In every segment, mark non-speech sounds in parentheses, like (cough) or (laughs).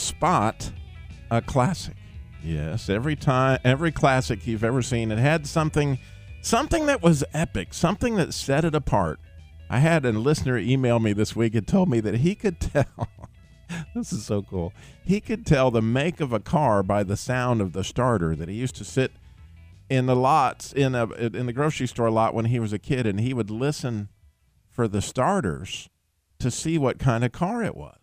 spot a classic? Yes, every time, every classic you've ever seen, it had something, something that was epic, something that set it apart. I had a listener email me this week and told me that he could tell. (laughs) this is so cool. He could tell the make of a car by the sound of the starter. That he used to sit in the lots in a in the grocery store lot when he was a kid, and he would listen for the starters to see what kind of car it was.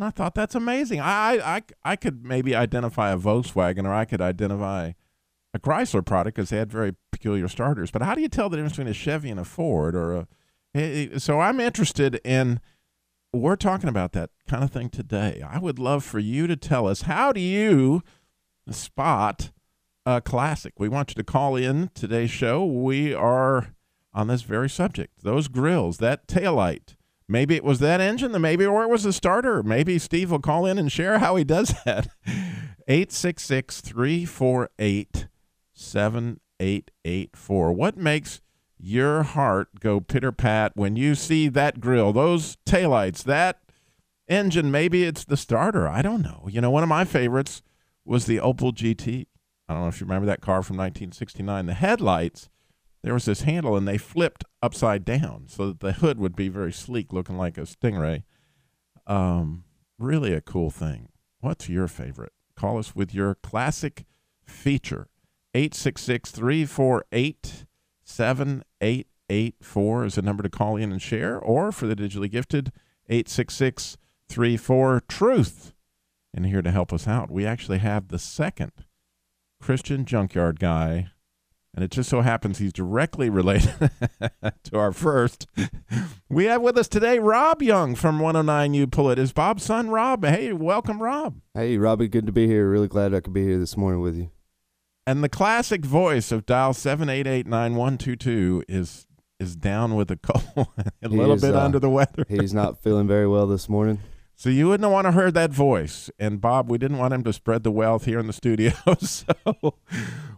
And I thought that's amazing. I, I, I could maybe identify a Volkswagen or I could identify a Chrysler product because they had very peculiar starters. But how do you tell the difference between a Chevy and a Ford or a? Eh, eh, so I'm interested in. We're talking about that kind of thing today. I would love for you to tell us how do you spot a classic. We want you to call in today's show. We are on this very subject. Those grills, that taillight Maybe it was that engine, maybe, or it was the starter. Maybe Steve will call in and share how he does that. (laughs) 866 348 7884. What makes your heart go pitter pat when you see that grill, those taillights, that engine? Maybe it's the starter. I don't know. You know, one of my favorites was the Opel GT. I don't know if you remember that car from 1969. The headlights there was this handle and they flipped upside down so that the hood would be very sleek, looking like a Stingray. Um, really a cool thing. What's your favorite? Call us with your classic feature. 866 348 7884 is the number to call in and share, or for the digitally gifted, 866 34 Truth. And here to help us out, we actually have the second Christian junkyard guy and it just so happens he's directly related (laughs) to our first. We have with us today Rob Young from 109U Pull It. Is Bob's son Rob? Hey, welcome, Rob. Hey, Robbie, good to be here. Really glad I could be here this morning with you. And the classic voice of dial 7889122 is is down with a cold, (laughs) a he little is, bit uh, under the weather. he's not feeling very well this morning. So you wouldn't want to heard that voice. And Bob, we didn't want him to spread the wealth here in the studio. (laughs) so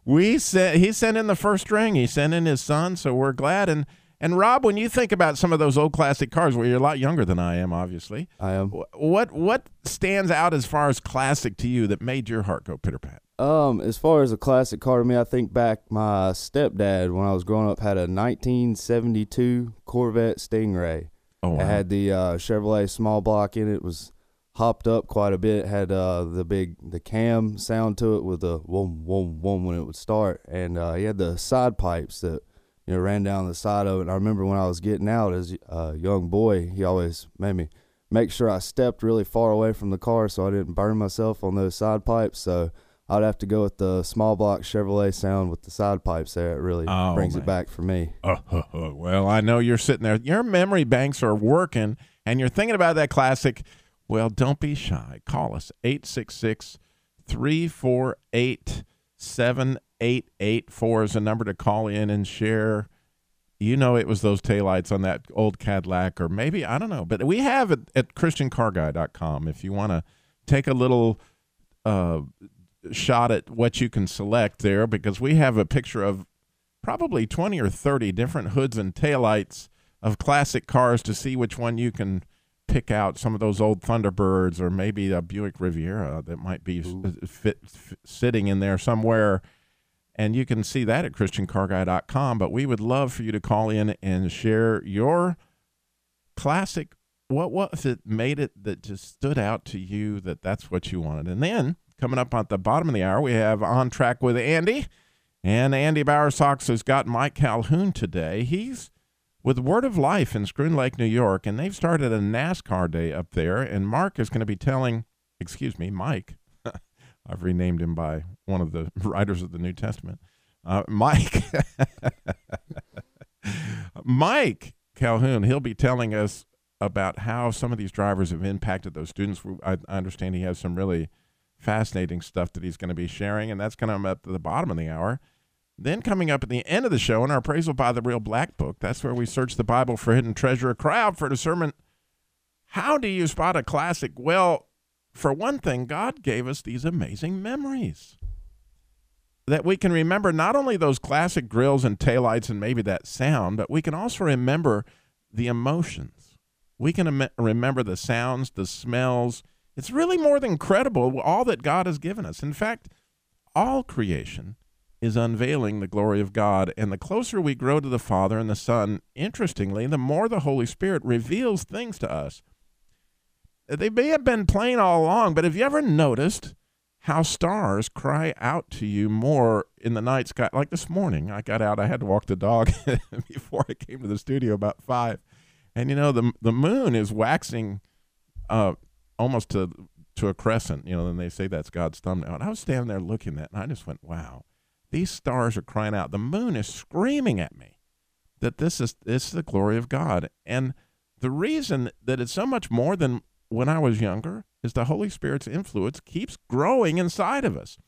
we sent he sent in the first ring. He sent in his son. So we're glad. And and Rob, when you think about some of those old classic cars, well, you're a lot younger than I am, obviously. I am. What what stands out as far as classic to you that made your heart go pitter pat? Um, as far as a classic car to me, I think back my stepdad when I was growing up had a 1972 Corvette Stingray. Oh, wow. It had the uh, Chevrolet small block in it. it. Was hopped up quite a bit. It had uh, the big the cam sound to it with the whoom whoom whoom when it would start, and uh, he had the side pipes that you know ran down the side of it. And I remember when I was getting out as a young boy, he always made me make sure I stepped really far away from the car so I didn't burn myself on those side pipes. So I'd have to go with the small block Chevrolet sound with the side pipes there. It really oh, brings man. it back for me. Uh, (laughs) well, I know you're sitting there. Your memory banks are working and you're thinking about that classic. Well, don't be shy. Call us 866 348 7884 is a number to call in and share. You know, it was those taillights on that old Cadillac, or maybe, I don't know. But we have it at ChristianCarGuy.com if you want to take a little uh, shot at what you can select there because we have a picture of probably 20 or 30 different hoods and taillights of classic cars to see which one you can pick out some of those old Thunderbirds or maybe a Buick Riviera that might be uh, fit, fit, sitting in there somewhere. And you can see that at ChristianCarGuy.com. But we would love for you to call in and share your classic. What was it made it that just stood out to you that that's what you wanted? And then Coming up at the bottom of the hour, we have On Track with Andy. And Andy Bowersox has got Mike Calhoun today. He's with Word of Life in Schroon Lake, New York, and they've started a NASCAR day up there. And Mark is going to be telling, excuse me, Mike. (laughs) I've renamed him by one of the (laughs) writers of the New Testament. Uh, Mike. (laughs) Mike Calhoun, he'll be telling us about how some of these drivers have impacted those students. I, I understand he has some really fascinating stuff that he's going to be sharing, and that's to come up at the bottom of the hour. Then coming up at the end of the show in our appraisal by the Real Black Book, that's where we search the Bible for hidden treasure. A crowd for discernment. How do you spot a classic? Well, for one thing, God gave us these amazing memories that we can remember not only those classic grills and taillights and maybe that sound, but we can also remember the emotions. We can remember the sounds, the smells. It's really more than credible all that God has given us. In fact, all creation is unveiling the glory of God. And the closer we grow to the Father and the Son, interestingly, the more the Holy Spirit reveals things to us. They may have been plain all along, but have you ever noticed how stars cry out to you more in the night sky. Like this morning, I got out. I had to walk the dog (laughs) before I came to the studio about five, and you know the the moon is waxing, uh, almost to to a crescent. You know, and they say that's God's thumbnail. And I was standing there looking at, it, and I just went, "Wow, these stars are crying out. The moon is screaming at me that this is this is the glory of God." And the reason that it's so much more than when I was younger is the Holy Spirit's influence keeps growing inside of us.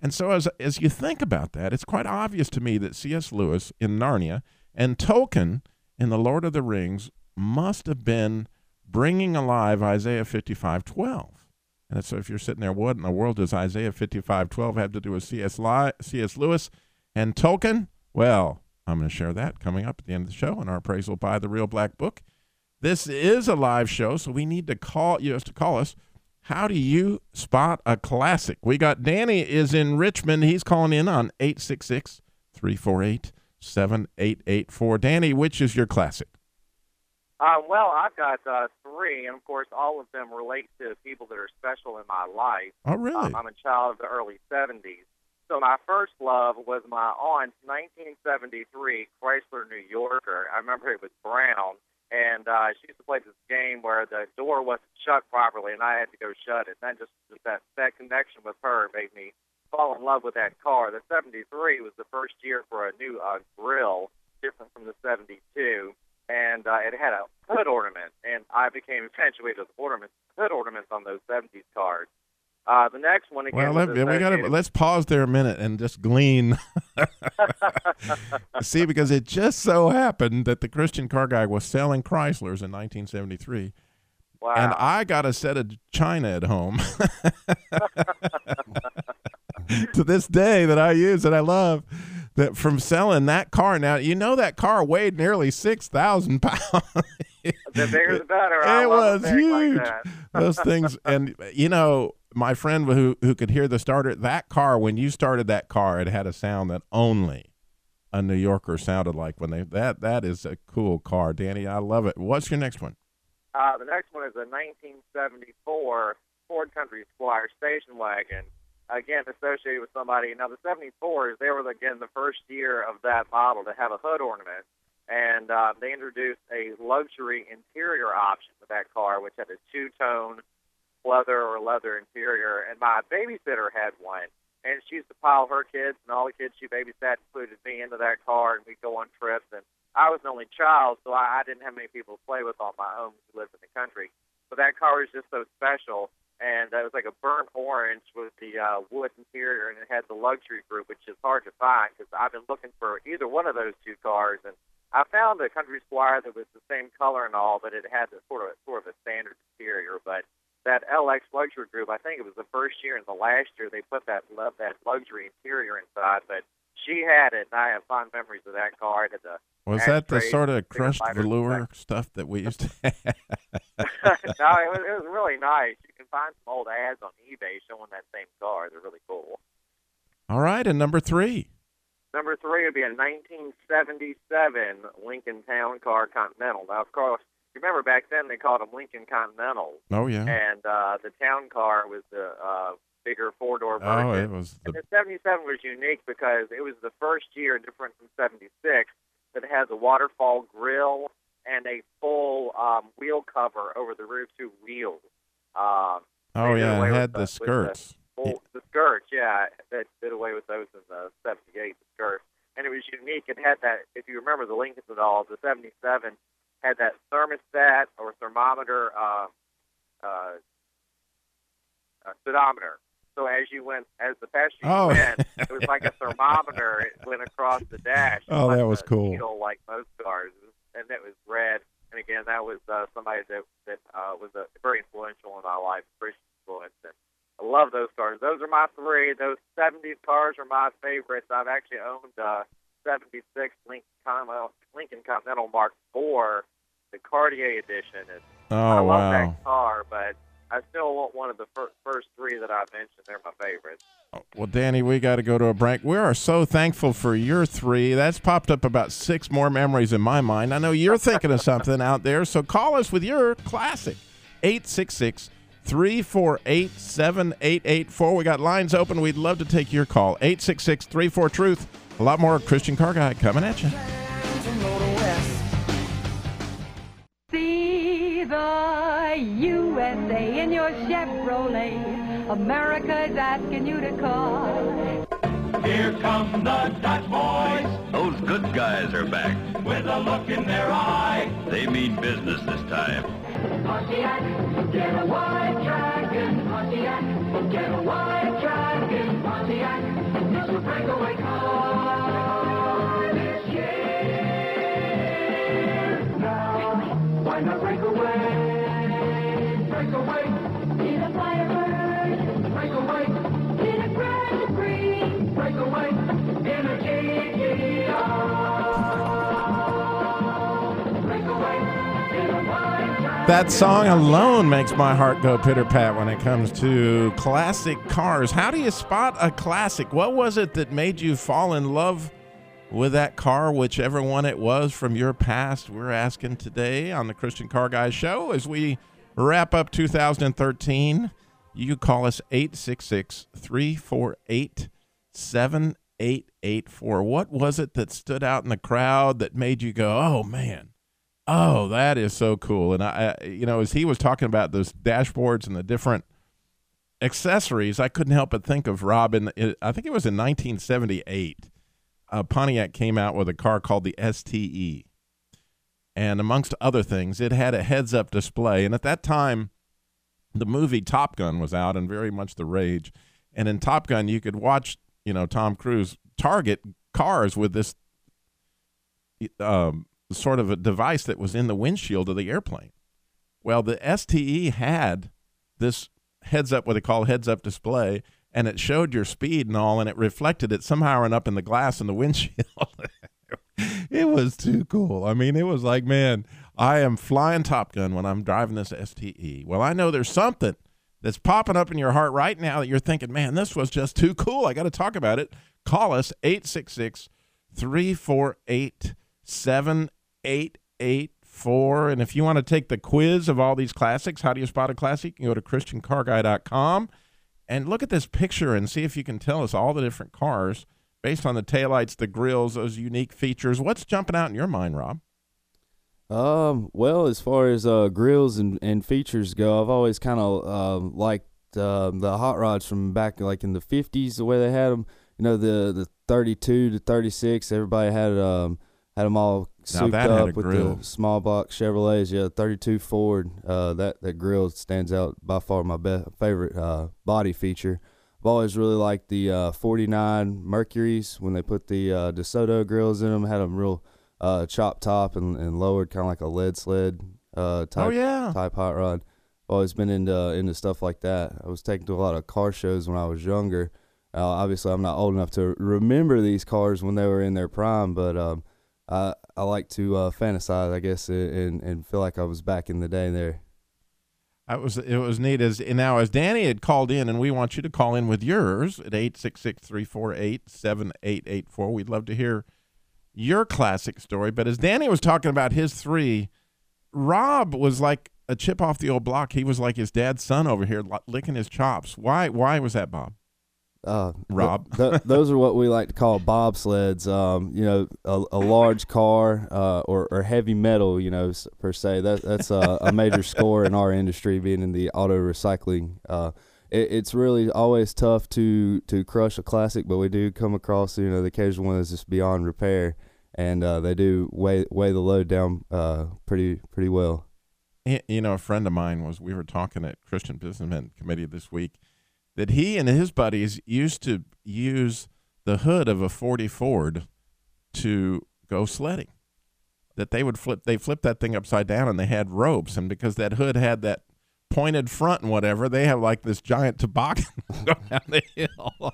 And so, as, as you think about that, it's quite obvious to me that C.S. Lewis in Narnia and Tolkien in The Lord of the Rings must have been bringing alive Isaiah 55 12. And so, if you're sitting there, what in the world does Isaiah 55 12 have to do with C.S. C.S. Lewis and Tolkien? Well, I'm going to share that coming up at the end of the show in our appraisal by the Real Black Book. This is a live show, so we need to call you to call us how do you spot a classic? We got Danny is in Richmond. He's calling in on 866 348 7884. Danny, which is your classic? Uh, well, I've got uh, three, and of course, all of them relate to people that are special in my life. Oh, really? Um, I'm a child of the early 70s. So my first love was my aunt's 1973 Chrysler New Yorker. I remember it was brown, and uh, she used to play this game where the door wasn't shut properly, and I had to go shut it. And then just, just that that connection with her made me fall in love with that car. The '73 was the first year for a new uh, grill, different from the '72, and uh, it had a hood ornament, and I became infatuated with ornaments, hood ornaments on those '70s cars. Uh, the next one again. Well, let, we got let's pause there a minute and just glean. (laughs) See, because it just so happened that the Christian car guy was selling Chryslers in 1973. Wow. And I got a set of China at home (laughs) to this day that I use and I love that from selling that car. Now, you know that car weighed nearly 6,000 (laughs) pounds. the bigger the better. it was huge. Like (laughs) Those things. And, you know, my friend who who could hear the starter that car when you started that car it had a sound that only a New Yorker sounded like when they that that is a cool car, Danny. I love it. What's your next one? Uh, the next one is a 1974 Ford Country Squire station wagon. Again, associated with somebody. Now the 74s, they were again the first year of that model to have a hood ornament, and uh, they introduced a luxury interior option with that car, which had a two-tone leather or leather interior, and my babysitter had one. And she used to pile her kids and all the kids she babysat, included me, into that car, and we'd go on trips. And I was an only child, so I, I didn't have many people to play with on my own who lived in the country. But that car was just so special, and it was like a burnt orange with the uh, wood interior, and it had the luxury group, which is hard to find because I've been looking for either one of those two cars, and I found a Country Squire that was the same color and all, but it had a, sort of sort of a standard interior. But that LX luxury group. I think it was the first year and the last year they put that love that luxury interior inside, but she had it, and I have fond memories of that car. At the was that the sort of crushed velour stuff that we used to (laughs) have? (laughs) no, it was, it was really nice. You can find some old ads on eBay showing that same car. They're really cool. All right, and number three. Number three would be a 1977 Lincoln Town Car Continental. Now, of course, remember back then they called them Lincoln Continentals. Oh yeah. And uh, the town car was the uh, bigger four door version. Oh, it was. The... The '77 was unique because it was the first year, different from '76, that has a waterfall grill and a full um, wheel cover over the rear two wheels. Um, oh yeah, it had the, the skirts. The, full, the skirts, yeah, they did away with those in the '78. The skirts, and it was unique. It had that. If you remember the Lincolns at all, the '77 had that thermostat or thermometer uh, uh, uh, speedometer. So as you went, as the faster you oh. went, it was like a thermometer. It went across the dash. Oh, like that was cool. Needle, like most cars, and it was red. And again, that was uh, somebody that that uh, was a, very influential in my life, Christian influence. And I love those cars. Those are my three. Those '70s cars are my favorites. I've actually owned uh, '76 Lincoln Continental, Lincoln Continental Mark IV, the Cartier edition. And oh I love wow! that car, but I still want one of the fir- first three that I mentioned. They're my favorites. Oh, well, Danny, we got to go to a break. We are so thankful for your three. That's popped up about six more memories in my mind. I know you're thinking of (laughs) something out there, so call us with your classic. 866 348 7884. We got lines open. We'd love to take your call. 866 34 Truth. A lot more Christian Car Guy coming at you. See the USA in your Chevrolet. America's asking you to call. Here come the Dutch boys. Those good guys are back. With a look in their eye. They mean business this time. Pontiac, get a white dragon. Pontiac, get a white dragon. Pontiac, it's a breakaway car this year. Now, why not break away? That song alone makes my heart go pitter pat when it comes to classic cars. How do you spot a classic? What was it that made you fall in love with that car, whichever one it was from your past? We're asking today on the Christian Car Guys show as we wrap up 2013. You call us 866 348 7884. What was it that stood out in the crowd that made you go, oh man? Oh, that is so cool. And I, you know, as he was talking about those dashboards and the different accessories, I couldn't help but think of Rob. In I think it was in 1978. Uh, Pontiac came out with a car called the STE, and amongst other things, it had a heads-up display. And at that time, the movie Top Gun was out and very much the rage. And in Top Gun, you could watch, you know, Tom Cruise target cars with this um, sort of a device that was in the windshield of the airplane. Well, the STE had this heads up, what they call heads up display, and it showed your speed and all, and it reflected it somehow and up in the glass in the windshield. (laughs) it was too cool. I mean, it was like, man, I am flying Top Gun when I'm driving this STE. Well, I know there's something that's popping up in your heart right now that you're thinking, man, this was just too cool. I got to talk about it. Call us 866 348 7884. And if you want to take the quiz of all these classics, how do you spot a classic? You can go to ChristianCarGuy.com and look at this picture and see if you can tell us all the different cars based on the taillights, the grills, those unique features. What's jumping out in your mind, Rob? Um, well, as far as uh, grills and, and features go, I've always kind of uh, liked uh, the hot rods from back like in the 50s, the way they had them. You know, the the 32 to 36, everybody had um had them all souped that up with grill. the small box Chevrolets. Yeah, 32 Ford. Uh, that that grill stands out by far my be- favorite uh, body feature. I've always really liked the uh, 49 Mercuries when they put the uh, DeSoto grills in them. Had them real uh, chop top and, and lowered, kind of like a lead sled uh, type Oh, yeah. type hot rod. I've always been into into stuff like that. I was taken to a lot of car shows when I was younger. Uh, obviously, I'm not old enough to remember these cars when they were in their prime, but um, I I like to uh, fantasize, I guess, and and feel like I was back in the day there. That was it was neat as now as Danny had called in and we want you to call in with yours at 866-348-7884. We'd love to hear your classic story, but as Danny was talking about his 3, Rob was like a chip off the old block. He was like his dad's son over here licking his chops. Why why was that, Bob? Uh, Rob. th- those are what we like to call bobsleds. Um, you know, a, a large car uh, or, or heavy metal. You know, per se. That that's a, a major score in our industry, being in the auto recycling. Uh, it, it's really always tough to to crush a classic, but we do come across you know the occasional one that's just beyond repair, and uh, they do weigh weigh the load down uh, pretty pretty well. You know, a friend of mine was we were talking at Christian Businessmen Committee this week, that he and his buddies used to use the hood of a 40 Ford to go sledding. That they would flip, they flipped that thing upside down and they had ropes. And because that hood had that pointed front and whatever, they have like this giant toboggan (laughs) go down the hill.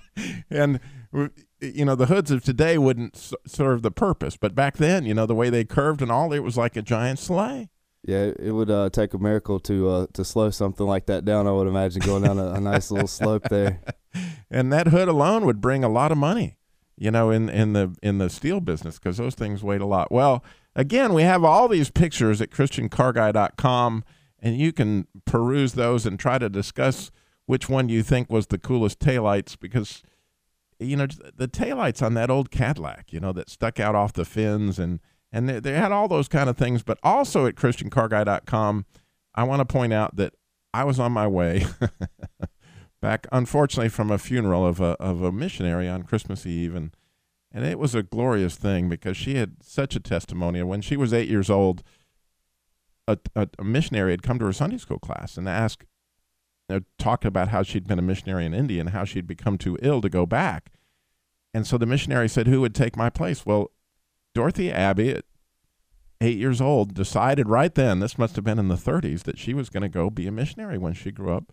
and, you know, the hoods of today wouldn't serve the purpose. But back then, you know, the way they curved and all, it was like a giant sleigh. Yeah, it would uh, take a miracle to uh, to slow something like that down. I would imagine going down a, a nice little slope there. (laughs) and that hood alone would bring a lot of money, you know, in in the in the steel business because those things weighed a lot. Well, again, we have all these pictures at christiancarguy.com, and you can peruse those and try to discuss which one you think was the coolest taillights because you know the taillights on that old Cadillac, you know, that stuck out off the fins and and they, they had all those kind of things. But also at christiancarguy.com, I want to point out that I was on my way (laughs) back, unfortunately, from a funeral of a of a missionary on Christmas Eve, and and it was a glorious thing because she had such a testimony. When she was eight years old, a, a, a missionary had come to her Sunday school class and asked, you know, talked about how she'd been a missionary in India and how she'd become too ill to go back. And so the missionary said, "Who would take my place?" Well, Dorothy Abbey, at eight years old, decided right then, this must have been in the 30s, that she was going to go be a missionary when she grew up.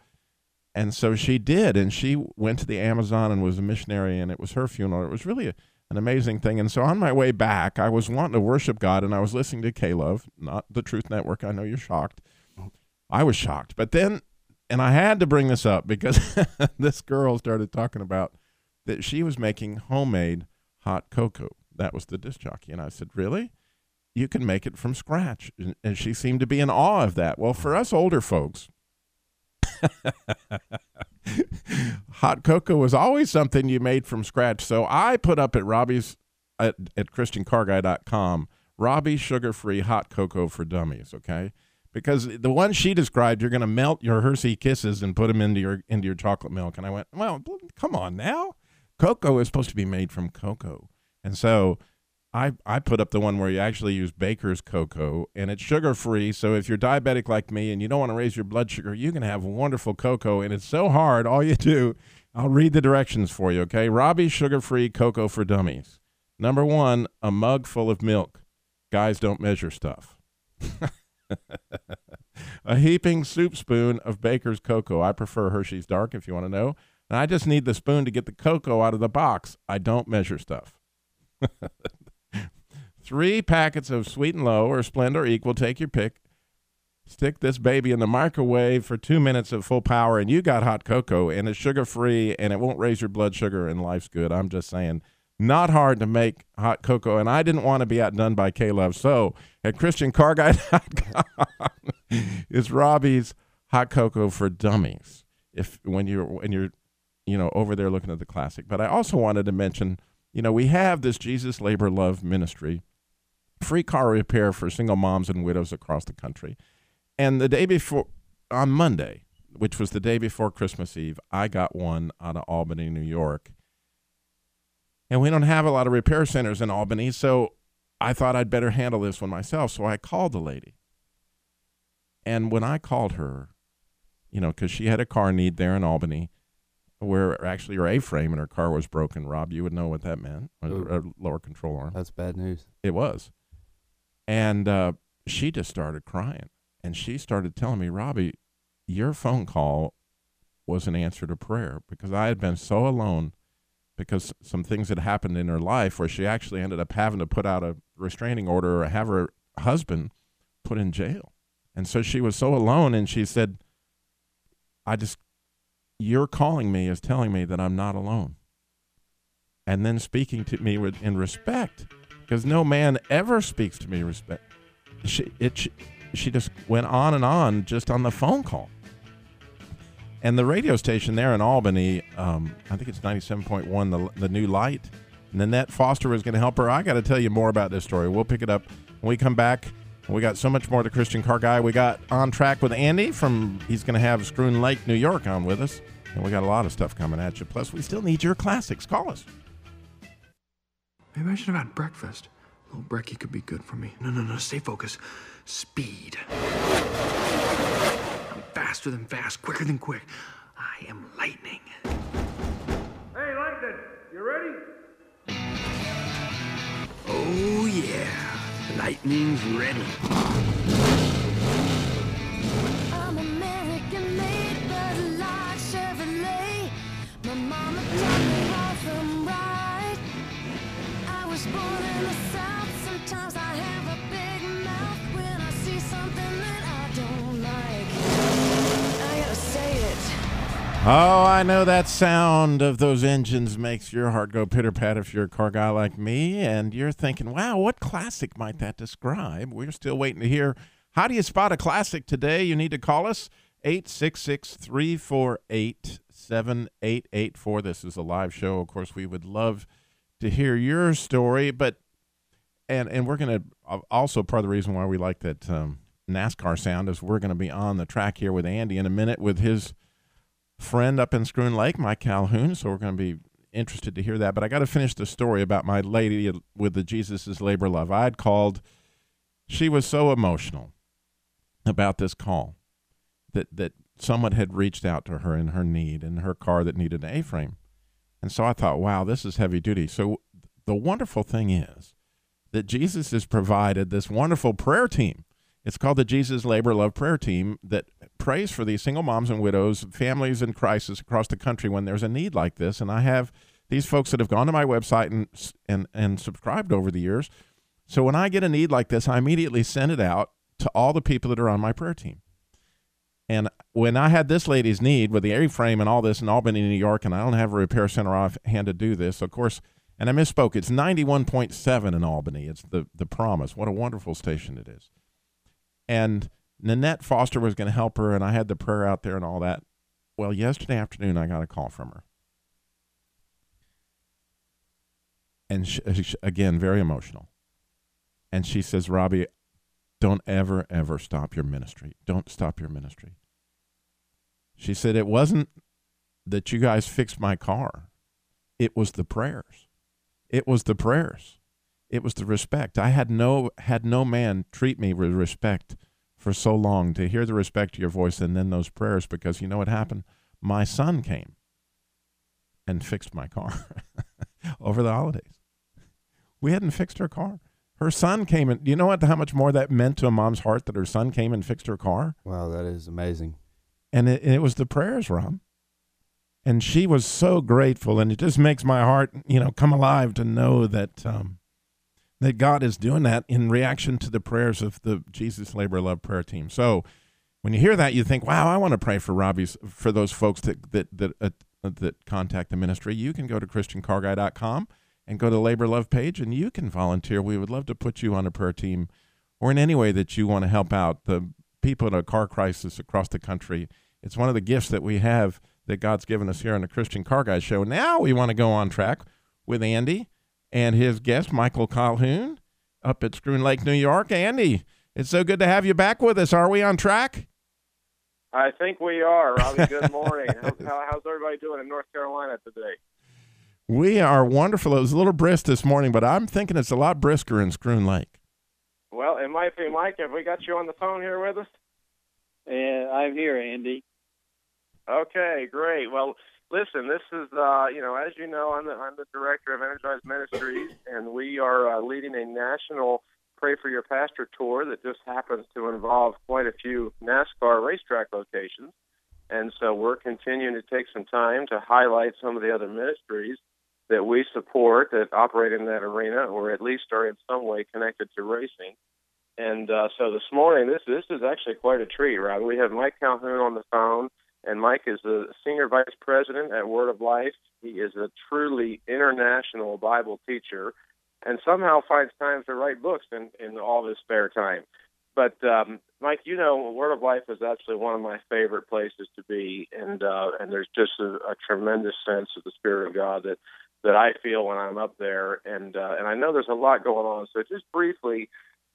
And so she did. And she went to the Amazon and was a missionary, and it was her funeral. It was really a, an amazing thing. And so on my way back, I was wanting to worship God, and I was listening to K Love, not the Truth Network. I know you're shocked. I was shocked. But then, and I had to bring this up because (laughs) this girl started talking about that she was making homemade hot cocoa. That was the disc jockey. And I said, Really? You can make it from scratch. And, she seemed to be in awe of that. Well, for us older folks, (laughs) hot cocoa was always something you made from scratch. So I put up at Robbie's at, at ChristianCarGuy.com Robbie's sugar free hot cocoa for dummies, okay? Because the one she described, you're going to melt your Hershey Kisses and put them into your into your chocolate milk. And I went, well, come on now. Cocoa is supposed to be made from cocoa. And so I, I put up the one where you actually use baker's cocoa and it's sugar free. So if you're diabetic like me and you don't want to raise your blood sugar, you can have wonderful cocoa. And it's so hard. All you do, I'll read the directions for you, okay? Robbie's sugar free cocoa for dummies. Number one, a mug full of milk. Guys don't measure stuff. (laughs) a heaping soup spoon of baker's cocoa. I prefer Hershey's Dark if you want to know. And I just need the spoon to get the cocoa out of the box. I don't measure stuff. Three packets of Sweet and Low or Splenda Equal, take your pick. Stick this baby in the microwave for two minutes at full power, and you got hot cocoa, and it's sugar free, and it won't raise your blood sugar, and life's good. I'm just saying, not hard to make hot cocoa, and I didn't want to be outdone by K Love. So at ChristianCarGuy.com is (laughs) Robbie's hot cocoa for dummies. If when you're when you're you know over there looking at the classic, but I also wanted to mention, you know, we have this Jesus Labor Love Ministry free car repair for single moms and widows across the country. And the day before, on Monday, which was the day before Christmas Eve, I got one out of Albany, New York. And we don't have a lot of repair centers in Albany, so I thought I'd better handle this one myself. So I called the lady. And when I called her, you know, because she had a car need there in Albany, where actually her A-frame in her car was broken. Rob, you would know what that meant. A, a lower control arm. That's bad news. It was. And uh, she just started crying. And she started telling me, Robbie, your phone call was an answer to prayer because I had been so alone because some things had happened in her life where she actually ended up having to put out a restraining order or have her husband put in jail. And so she was so alone and she said, I just, you're calling me is telling me that I'm not alone. And then speaking to me with, in respect because no man ever speaks to me respect. She, it, she, she just went on and on just on the phone call. And the radio station there in Albany, um, I think it's 97.1, the, the new light. And Nanette Foster was going to help her. I got to tell you more about this story. We'll pick it up when we come back. We got so much more to Christian Car Guy. We got on track with Andy from, he's going to have Schroon Lake, New York on with us. And we got a lot of stuff coming at you. Plus, we still need your classics. Call us. Maybe I should have had breakfast. A little brekkie could be good for me. No, no, no. Stay focused. Speed. I'm faster than fast, quicker than quick. I am lightning. Hey, lightning, you ready? Oh, yeah. Lightning's ready. Oh, I know that sound of those engines makes your heart go pitter pat if you're a car guy like me, and you're thinking, wow, what classic might that describe? We're still waiting to hear. How do you spot a classic today? You need to call us 866 348 7884. This is a live show. Of course, we would love to hear your story, but and and we're going to also part of the reason why we like that um, NASCAR sound is we're going to be on the track here with Andy in a minute with his friend up in Schroon Lake, Mike Calhoun. So we're going to be interested to hear that. But I got to finish the story about my lady with the Jesus Labor Love. I had called. She was so emotional about this call that that someone had reached out to her in her need in her car that needed an A-frame. And so I thought, wow, this is heavy duty. So the wonderful thing is that Jesus has provided this wonderful prayer team. It's called the Jesus Labor Love Prayer Team that prays for these single moms and widows, families in crisis across the country when there's a need like this. And I have these folks that have gone to my website and and and subscribed over the years. So when I get a need like this, I immediately send it out to all the people that are on my prayer team. And when I had this lady's need with the A-frame and all this in Albany, New York, and I don't have a repair center offhand to do this, of course, and I misspoke. It's 91.7 in Albany. It's the, the promise. What a wonderful station it is. And Nanette Foster was going to help her, and I had the prayer out there and all that. Well, yesterday afternoon, I got a call from her. And she, uh, she- again, very emotional. And she says, Robbie, don't ever, ever stop your ministry. Don't stop your ministry. She said, it wasn't that you guys fixed my car, it was the prayers. It was the prayers. It was the respect. I had no had no man treat me with respect for so long to hear the respect of your voice and then those prayers because you know what happened? My son came and fixed my car (laughs) over the holidays. We hadn't fixed her car. Her son came and you know what how much more that meant to a mom's heart that her son came and fixed her car? Wow, that is amazing. and it, and it was the prayers, Ron. And she was so grateful, and it just makes my heart, you know, come alive to know that um, that God is doing that in reaction to the prayers of the Jesus Labor Love Prayer Team. So, when you hear that, you think, "Wow, I want to pray for Robbie's for those folks that that that uh, that contact the ministry." You can go to ChristianCarGuy.com and go to Labor Love page, and you can volunteer. We would love to put you on a prayer team, or in any way that you want to help out the people in a car crisis across the country. It's one of the gifts that we have that God's given us here on the Christian Car Guy Show. Now we want to go on track with Andy and his guest, Michael Calhoun, up at Schroon Lake, New York. Andy, it's so good to have you back with us. Are we on track? I think we are, Robbie. Good (laughs) morning. How, how, how's everybody doing in North Carolina today? We are wonderful. It was a little brisk this morning, but I'm thinking it's a lot brisker in Schroon Lake. Well, it might be Mike. Have we got you on the phone here with us? Yeah, I'm here, Andy. Okay, great. Well, listen, this is uh, you know, as you know, I'm the I'm the director of Energize Ministries, and we are uh, leading a national Pray for Your Pastor tour that just happens to involve quite a few NASCAR racetrack locations. And so we're continuing to take some time to highlight some of the other ministries that we support that operate in that arena, or at least are in some way connected to racing. And uh, so this morning, this this is actually quite a treat, Rob. We have Mike Calhoun on the phone, and Mike is the senior vice president at Word of Life. He is a truly international Bible teacher, and somehow finds time to write books in in all his spare time. But um, Mike, you know, Word of Life is actually one of my favorite places to be, and uh, and there's just a, a tremendous sense of the Spirit of God that that I feel when I'm up there, and uh, and I know there's a lot going on. So just briefly,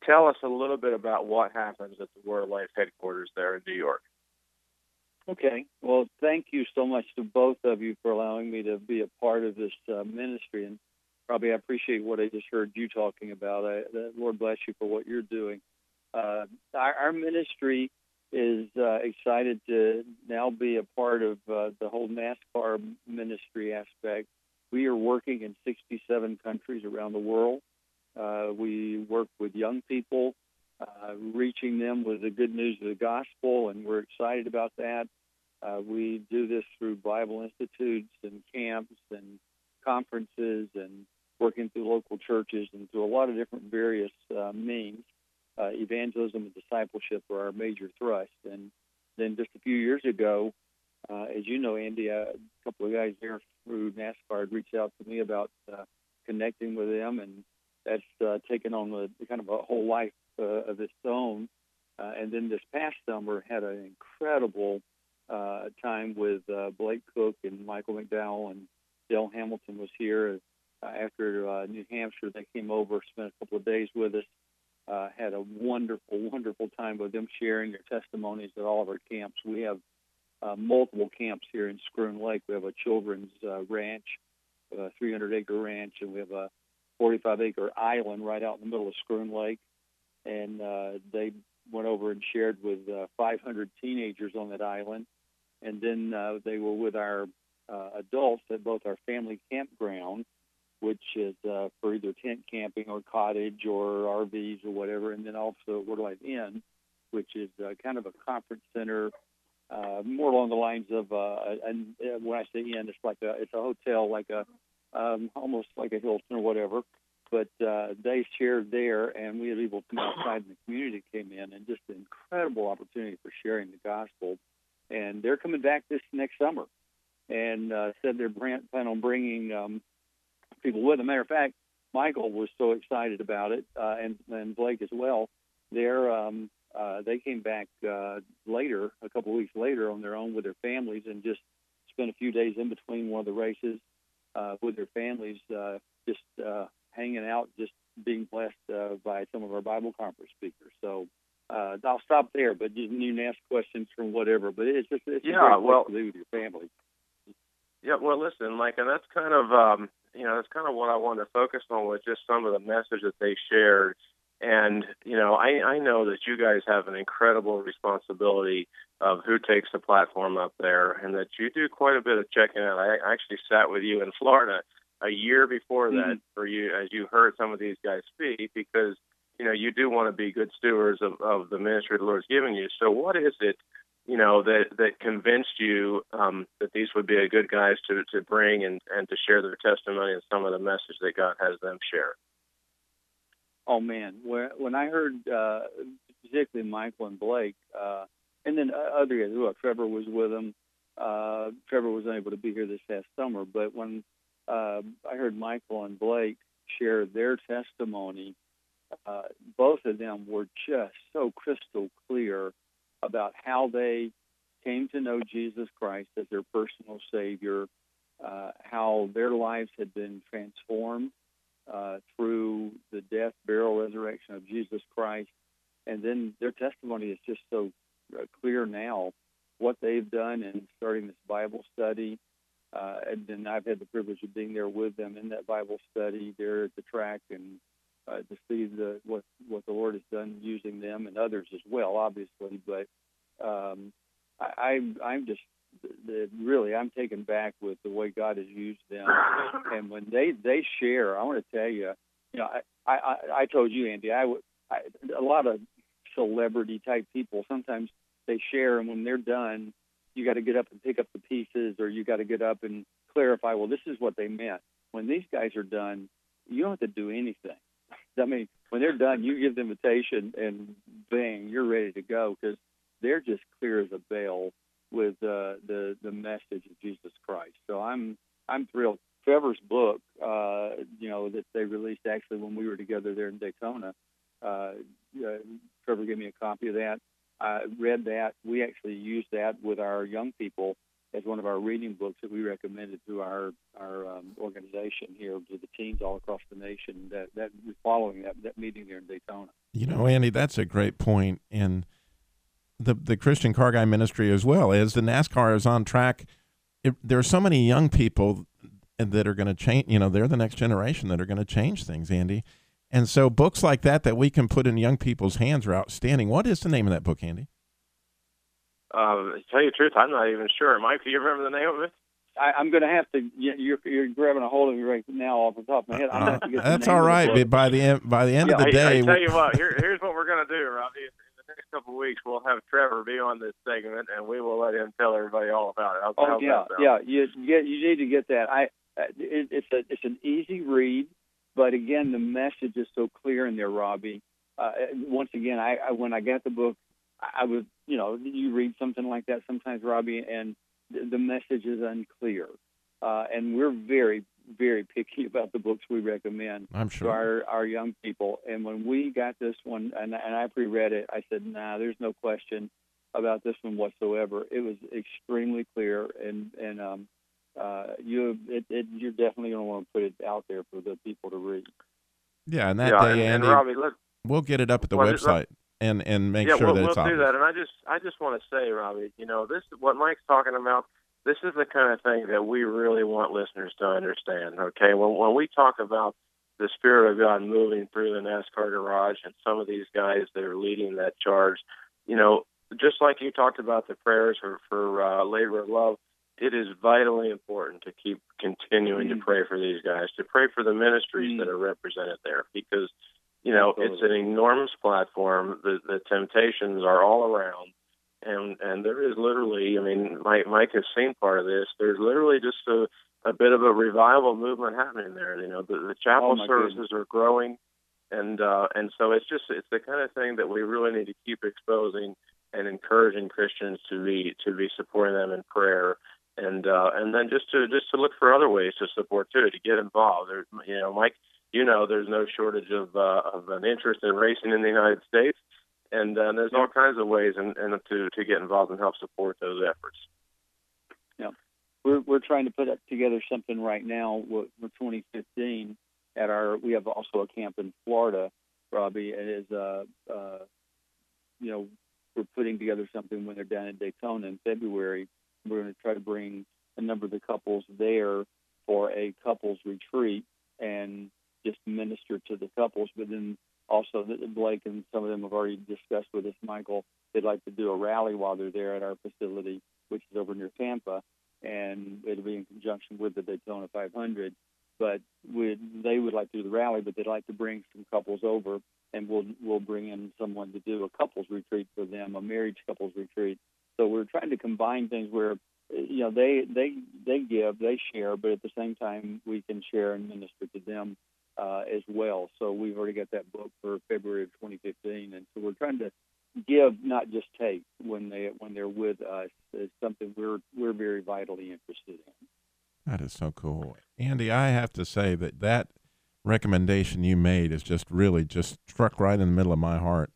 tell us a little bit about what happens at the Word of Life headquarters there in New York. Okay. Well, thank you so much to both of you for allowing me to be a part of this uh, ministry. And probably I appreciate what I just heard you talking about. I, the Lord bless you for what you're doing. Uh, our, our ministry is uh, excited to now be a part of uh, the whole NASCAR ministry aspect. we are working in 67 countries around the world. Uh, we work with young people, uh, reaching them with the good news of the gospel, and we're excited about that. Uh, we do this through Bible institutes and camps and conferences and working through local churches and through a lot of different various uh, means. Uh, evangelism and discipleship are our major thrust. And then just a few years ago, uh, as you know, Andy, a couple of guys there through NASCAR had reached out to me about connecting with them, and that's uh, taken on a kind of a whole life uh, of its own. Uh, and then this past summer, had an incredible uh, time with uh, Blake Koch and Michael McDowell and Dale Hamilton was here uh, after uh, New Hampshire. They came over, spent a couple of days with us. Uh, had a wonderful, wonderful time with them sharing their testimonies at all of our camps. We have uh, multiple camps here in Schroon Lake. We have a children's uh, ranch, a 300 acre ranch, and we have a 45 acre island right out in the middle of Schroon Lake. And uh, they went over and shared with uh, 500 teenagers on that island. And then uh, they were with our uh, adults at both our family campground, which is uh, for either tent camping or cottage or RVs or whatever, and then also Word Life Inn, which is uh, kind of a conference center, uh, more along the lines of, uh, and uh, when I say inn, it's like a it's a hotel, like a um, almost like a Hilton or whatever. But uh, they shared there, and we had people from outside in the community came in, and just an incredible opportunity for sharing the gospel. And they're coming back this next summer, and uh, said they're plan on bringing um, people with them. Matter of fact, Michael was so excited about it, uh, and and Blake as well. They're um, uh, they came back uh, later, a couple of weeks later, on their own with their families, and just spent a few days in between one of the races uh, with their families, uh, just uh, hanging out, just being blessed uh, by some of our Bible conference speakers. So uh, I'll stop there, but you, can ask questions from whatever. But it's just it's Yeah, well- to be with your family. Yeah, well, listen, Mike, and that's kind of, um, you know, that's kind of what I wanted to focus on was just some of the message that they shared. And, you know, I, I know that you guys have an incredible responsibility of who takes the platform up there and that you do quite a bit of checking out. I actually sat with you in Florida a year before that for you as you heard some of these guys speak because, you know, you do want to be good stewards of, of the ministry the Lord's given you. So what is it you know that that convinced you um, that these would be a good guys to to bring and and to share their testimony and some of the message that God has them share. Oh man, when when I heard uh, particularly Michael and Blake, uh, and then other guys, well, Trevor was with them. Uh, Trevor was unable to be here this past summer, but when uh, I heard Michael and Blake share their testimony, uh, both of them were just so crystal clear about how they came to know Jesus Christ as their personal Savior, uh, how their lives had been transformed uh, through the death, burial, resurrection of Jesus Christ. And then their testimony is just so uh, clear now what they've done in starting this Bible study. Uh, and then I've had the privilege of being there with them in that Bible study there at the track and uh, to see the what what the Lord has done using them and others as well, obviously. But um, I, I'm I'm just the, really I'm taken back with the way God has used them, and when they they share, I want to tell you, you know, I I, I told you, Andy, I I, a lot of celebrity type people sometimes they share, and when they're done, you got to get up and pick up the pieces, or you got to get up and clarify. Well, this is what they meant. When these guys are done, you don't have to do anything. I mean, when they're done, you give the invitation, and bang, you're ready to go because they're just clear as a bell with uh, the the message of Jesus Christ. So I'm I'm thrilled. Trevor's book, uh, you know, that they released actually when we were together there in Daytona. Uh, uh, Trevor gave me a copy of that. I read that. We actually used that with our young people as one of our reading books that we recommended to our our um, organization here to the teens all across the nation. That that following that that meeting there in Daytona. You know, Andy, that's a great point. And the the Christian Car Guy Ministry as well as the NASCAR is on track. It, there are so many young people that are going to change. You know, they're the next generation that are going to change things, Andy. And so, books like that that we can put in young people's hands are outstanding. What is the name of that book, Andy? Uh, to tell you the truth, I'm not even sure. Mike, do you remember the name of it? I, I'm going to have to. you- You're you're grabbing a hold of me right now off the top of my head. I'm gonna have to get Uh, That's name all of the right. but By the end, by the end of the I, day, I tell you what, here, here's what we're going to do, Robbie. In the next couple of weeks, we'll have Trevor be on this segment, and we will let him tell everybody all about it. How's, Oh how's yeah, yeah. You get you need to get that. I uh, it, it's a it's an easy read, but again, the message is so clear in there, Robbie. Uh, once again, I, I when I got the book, I, was you know you read something like that sometimes, Robbie, and the, the message is unclear. Uh, and we're very very picky (laughs) about the books we recommend I'm to sure. our our young people. And when we got this one, and and I pre-read it, I said, "Nah, there's no question about this one whatsoever." It was extremely clear, and and um, uh, you it, it, you're definitely going to want to put it out there for the people to read. Yeah, and that yeah, day, and, and Andy, Robbie, look, we'll get it up at the Well, just website and and make yeah, sure we'll, that we'll it's do obvious. that. And I just, I just want to say, Robbie, you know, this what Mike's talking about. This is the kind of thing that we really want listeners to understand. Okay, when when we talk about the spirit of God moving through the NASCAR garage and some of these guys that are leading that charge, you know, just like you talked about the prayers for for uh, labor of love, it is vitally important to keep continuing to pray for these guys, to pray for the ministries that are represented there, because you know it's an enormous platform. The the temptations are all around, and and there is literally, I mean, Mike Mike has seen part of this. There's literally just a a bit of a revival movement happening there. You know, the, the chapel Oh, services are growing, and uh, and so it's just it's the kind of thing that we really need to keep exposing and encouraging Christians to be to be supporting them in prayer, and uh, and then just to just to look for other ways to support too, to get involved. There, you know, Mike, you know, there's no shortage of uh, of an interest in racing in the United States, and uh, there's all kinds of ways and, to to get involved and help support those efforts. Yeah, we're we're trying to put together something right now for 2015 at our. We have also a camp in Florida, Robbie. Is uh uh, you know, we're putting together something when they're down in Daytona in February. We're going to try to bring a number of the couples there for a couples retreat and just minister to the couples. But then also, Blake and some of them have already discussed with us, Michael. They'd like to do a rally while they're there at our facility, which is over near Tampa, and it'll be in conjunction with the Daytona 500. But they would like to do the rally, but they'd like to bring some couples over, and we'll we'll bring in someone to do a couples retreat for them, a marriage couples retreat. So we're trying to combine things where you know they they they give, they share, but at the same time we can share and minister to them uh, as well. So we've already got that book for February of 2015, and so we're trying to give, not just take, when they when they're with us. Is something we're we're very vitally interested in. That is so cool, Andy. I have to say that that recommendation you made is just really just struck right in the middle of my heart.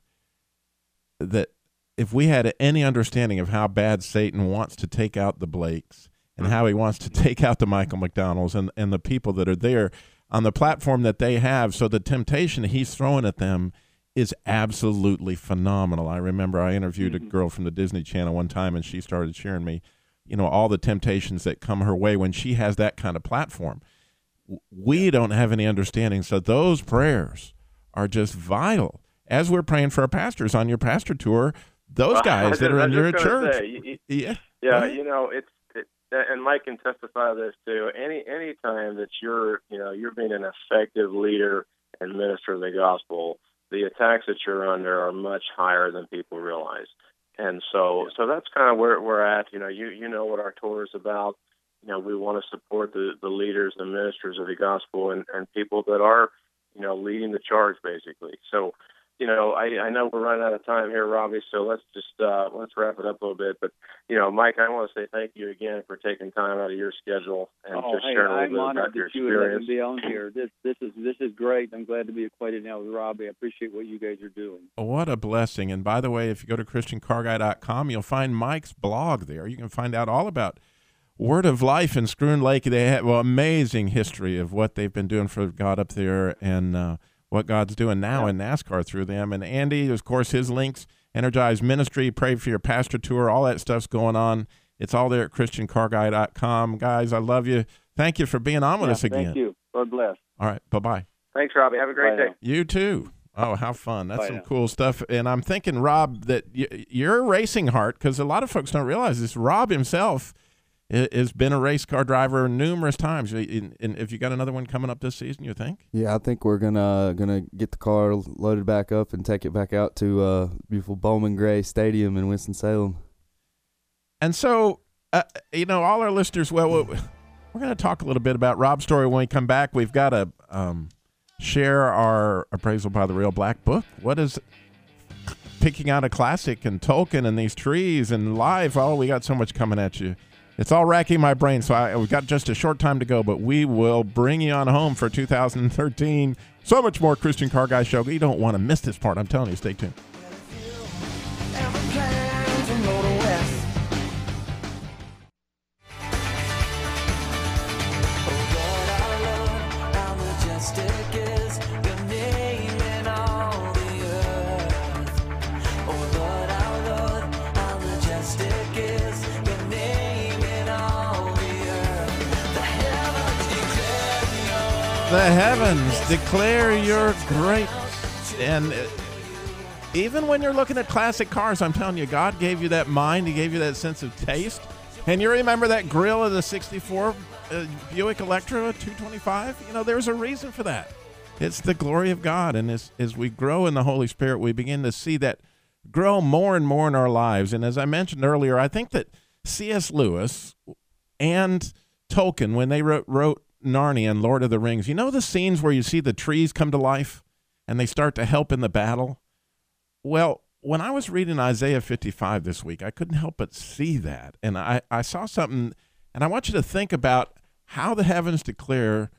That if we had any understanding of how bad Satan wants to take out the Blakes and how he mm-hmm. wants to take out the Michael McDowell's and, and the people that are there on the platform that they have, so the temptation he's throwing at them is absolutely phenomenal. I remember I interviewed a mm-hmm. girl from the Disney Channel one time and she started sharing me, you know, all the temptations that come her way when she has that kind of platform. We don't have any understanding. So those prayers are just vital. As we're praying for our pastors on your pastor tour, those (laughs) guys that are in your church. say, you- yeah. Yeah, you know, it's it, and Mike can testify to this too. Any any time that you're you know you're being an effective leader and minister of the gospel, the attacks that you're under are much higher than people realize. And so so that's kind of where we're at. You know, you you know what our tour is about. You know, we want to support the the leaders and ministers of the gospel and and people that are you know leading the charge basically. So you know, I, I know we're running out of time here, Robbie. So let's just uh, let's wrap it up a little bit. But you know, Mike, I want to say thank you again for taking time out of your schedule and oh, just hey, sharing a I'm little bit honored about your that you would let experience. be on here. This this is this is great. I'm glad to be acquainted now with Robbie. I appreciate what you guys are doing. What a blessing. And by the way, if you go to ChristianCarGuy.com, you'll find Mike's blog there. You can find out all about Word of Life in Schroon Lake. They have well, amazing history of what they've been doing for God up there and uh, what God's doing now in NASCAR through them. And Andy, of course, his links, Energize Ministry, pray for your pastor tour, all that stuff's going on. It's all there at ChristianCarGuy.com. Guys, I love you. Thank you for being on with Yeah, us again. Thank you. God bless. All right. Bye bye. Thanks, Robbie. Have a great Bye day. now. You too. Oh, how fun! That's Bye some now. cool stuff. And I'm thinking, Rob, that y- your racing heart, because a lot of folks don't realize this. Rob himself i- has been a race car driver numerous times. And if you got another one coming up this season, you think? Yeah, I think we're gonna gonna get the car loaded back up and take it back out to uh, beautiful Bowman Gray Stadium in Winston Salem. And so, uh, you know, all our listeners, well, we're we're going to talk a little bit about Rob's story when we come back. We've got to um, share our appraisal by the Real Black Book. What is picking out a classic and Tolkien and these trees and life? Oh, we got so much coming at you. It's all racking my brain, so I, we've got just a short time to go, but we will bring you on home for 2013. So much more Christian Car Guy Show. You don't want to miss this part. I'm telling you, stay tuned. The heavens declare your greatness. And uh, even when you're looking at classic cars, I'm telling you, God gave you that mind. He gave you that sense of taste. And you remember that grill of the 64 uh, Buick Electra 225? You know, there's a reason for that. It's the glory of God. And as, as we grow in the Holy Spirit, we begin to see that grow more and more in our lives. And as I mentioned earlier, I think that C.S. Lewis and Tolkien, when they wrote, wrote Narnia and Lord of the Rings, you know the scenes where you see the trees come to life and they start to help in the battle? Well, when I was reading Isaiah 55 this week, I couldn't help but see that. And I, I saw something, and I want you to think about how the heavens declare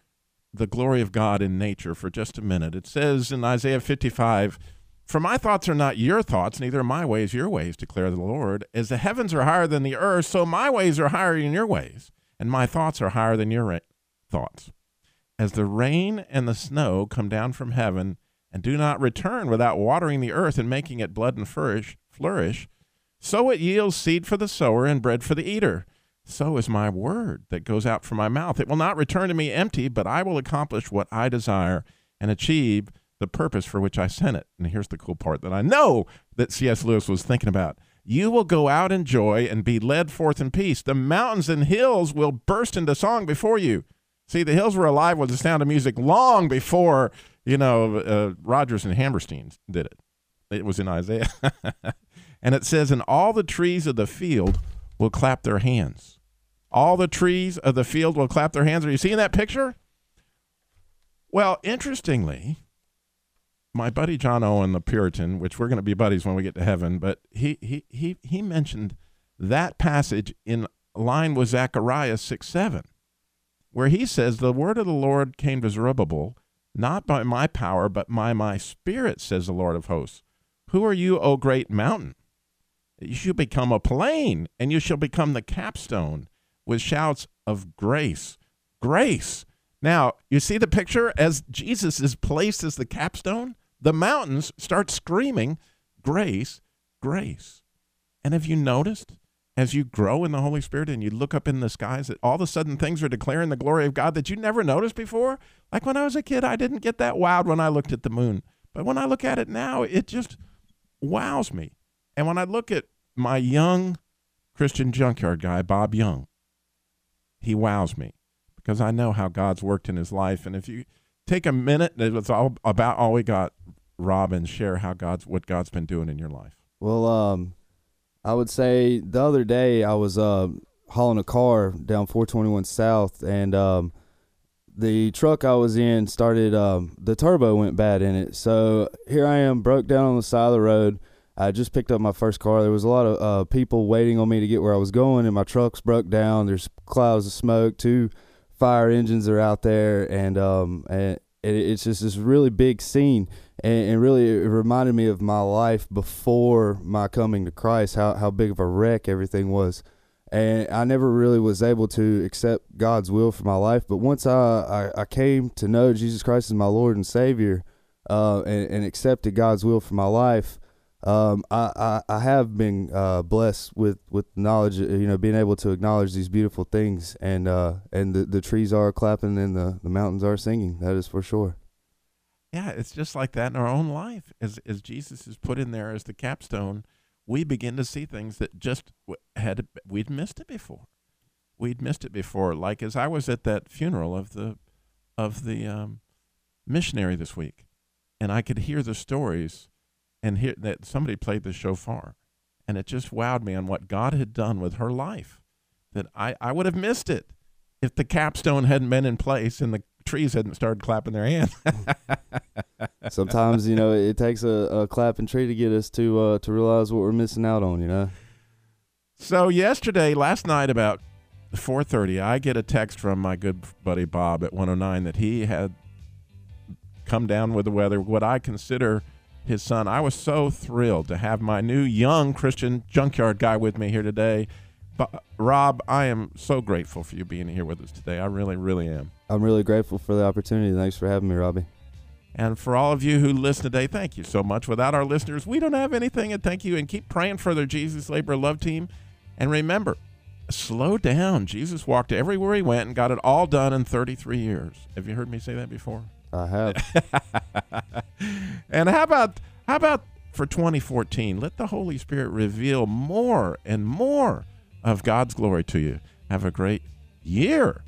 the glory of God in nature for just a minute. It says in Isaiah 55, For my thoughts are not your thoughts, neither are my ways your ways, declare the Lord. As the heavens are higher than the earth, so my ways are higher than your ways, and my thoughts are higher than your thoughts. As the rain and the snow come down from heaven and do not return without watering the earth and making it blood and flourish, flourish, so it yields seed for the sower and bread for the eater. So is my word that goes out from my mouth. It will not return to me empty, but I will accomplish what I desire and achieve the purpose for which I sent it. And here's the cool part that I know that C.S. Lewis was thinking about. You will go out in joy and be led forth in peace. The mountains and hills will burst into song before you. See, the hills were alive with the sound of music long before, you know, uh, Rodgers and Hammerstein did it. It was in Isaiah. (laughs) and it says, And all the trees of the field will clap their hands. All the trees of the field will clap their hands. Are you seeing that picture? Well, interestingly, my buddy John Owen, the Puritan, which we're going to be buddies when we get to heaven, but he he he he mentioned that passage in line with Zechariah 6 7, where he says, The word of the Lord came to Zerubbabel, not by my power, but by my spirit, says the Lord of hosts. Who are you, O great mountain? You shall become a plain, and you shall become the capstone with shouts of grace. Grace. Now, you see the picture as Jesus is placed as the capstone? The mountains start screaming, Grace, grace. And have you noticed as you grow in the Holy Spirit and you look up in the skies that all of a sudden things are declaring the glory of God that you never noticed before? Like when I was a kid, I didn't get that wowed when I looked at the moon. But when I look at it now, it just wows me. And when I look at my young Christian junkyard guy, Bob Young, he wows me because I know how God's worked in his life. And if you take a minute, it's all about all we got, Rob, and share how God's what God's been doing in your life. Well, um, I would say the other day I was uh, hauling a car down 421 South, and um, the truck I was in started um, the turbo went bad in it. So here I am, broke down on the side of the road. I just picked up my first car. There was a lot of uh, people waiting on me to get where I was going, and my truck's broke down. There's clouds of smoke. Two fire engines are out there, and um, and it, it's just this really big scene. And, and really, it reminded me of my life before my coming to Christ. How how big of a wreck everything was, and I never really was able to accept God's will for my life. But once I I, I came to know Jesus Christ as my Lord and Savior, uh, and, and accepted God's will for my life um, I, I, I have been uh, blessed with, with knowledge, uh, you know, being able to acknowledge these beautiful things, and uh, and the, the trees are clapping and the, the mountains are singing. That is for sure. Yeah, it's just like that in our own life. As as Jesus is put in there as the capstone, we begin to see things that just had we'd missed it before. we'd missed it before. Like as I was at that funeral of the of the um, missionary this week, and I could hear the stories, and hear that somebody played the shofar, and it just wowed me on what God had done with her life. That I I would have missed it if the capstone hadn't been in place and the trees hadn't started clapping their hands. (laughs) Sometimes you know it takes a, a clapping tree to get us to uh, to realize what we're missing out on. You know. So yesterday, last night, about 4:30, I get a text from my good buddy Bob at 109 that he had come down with the weather. What I consider his son. I was so thrilled to have my new young Christian junkyard guy with me here today. But Rob, I am so grateful for you being here with us today. I really, really am. I'm really grateful for the opportunity. Thanks for having me, Robbie. And for all of you who listen today, thank you so much. Without our listeners, we don't have anything. And thank you. And keep praying for their Jesus Labor Love Team. And remember, slow down. Jesus walked everywhere he went and got it all done in 33 years. Have you heard me say that before? I have. (laughs) and how about how about for 2014? Let the Holy Spirit reveal more and more of God's glory to you. Have a great year.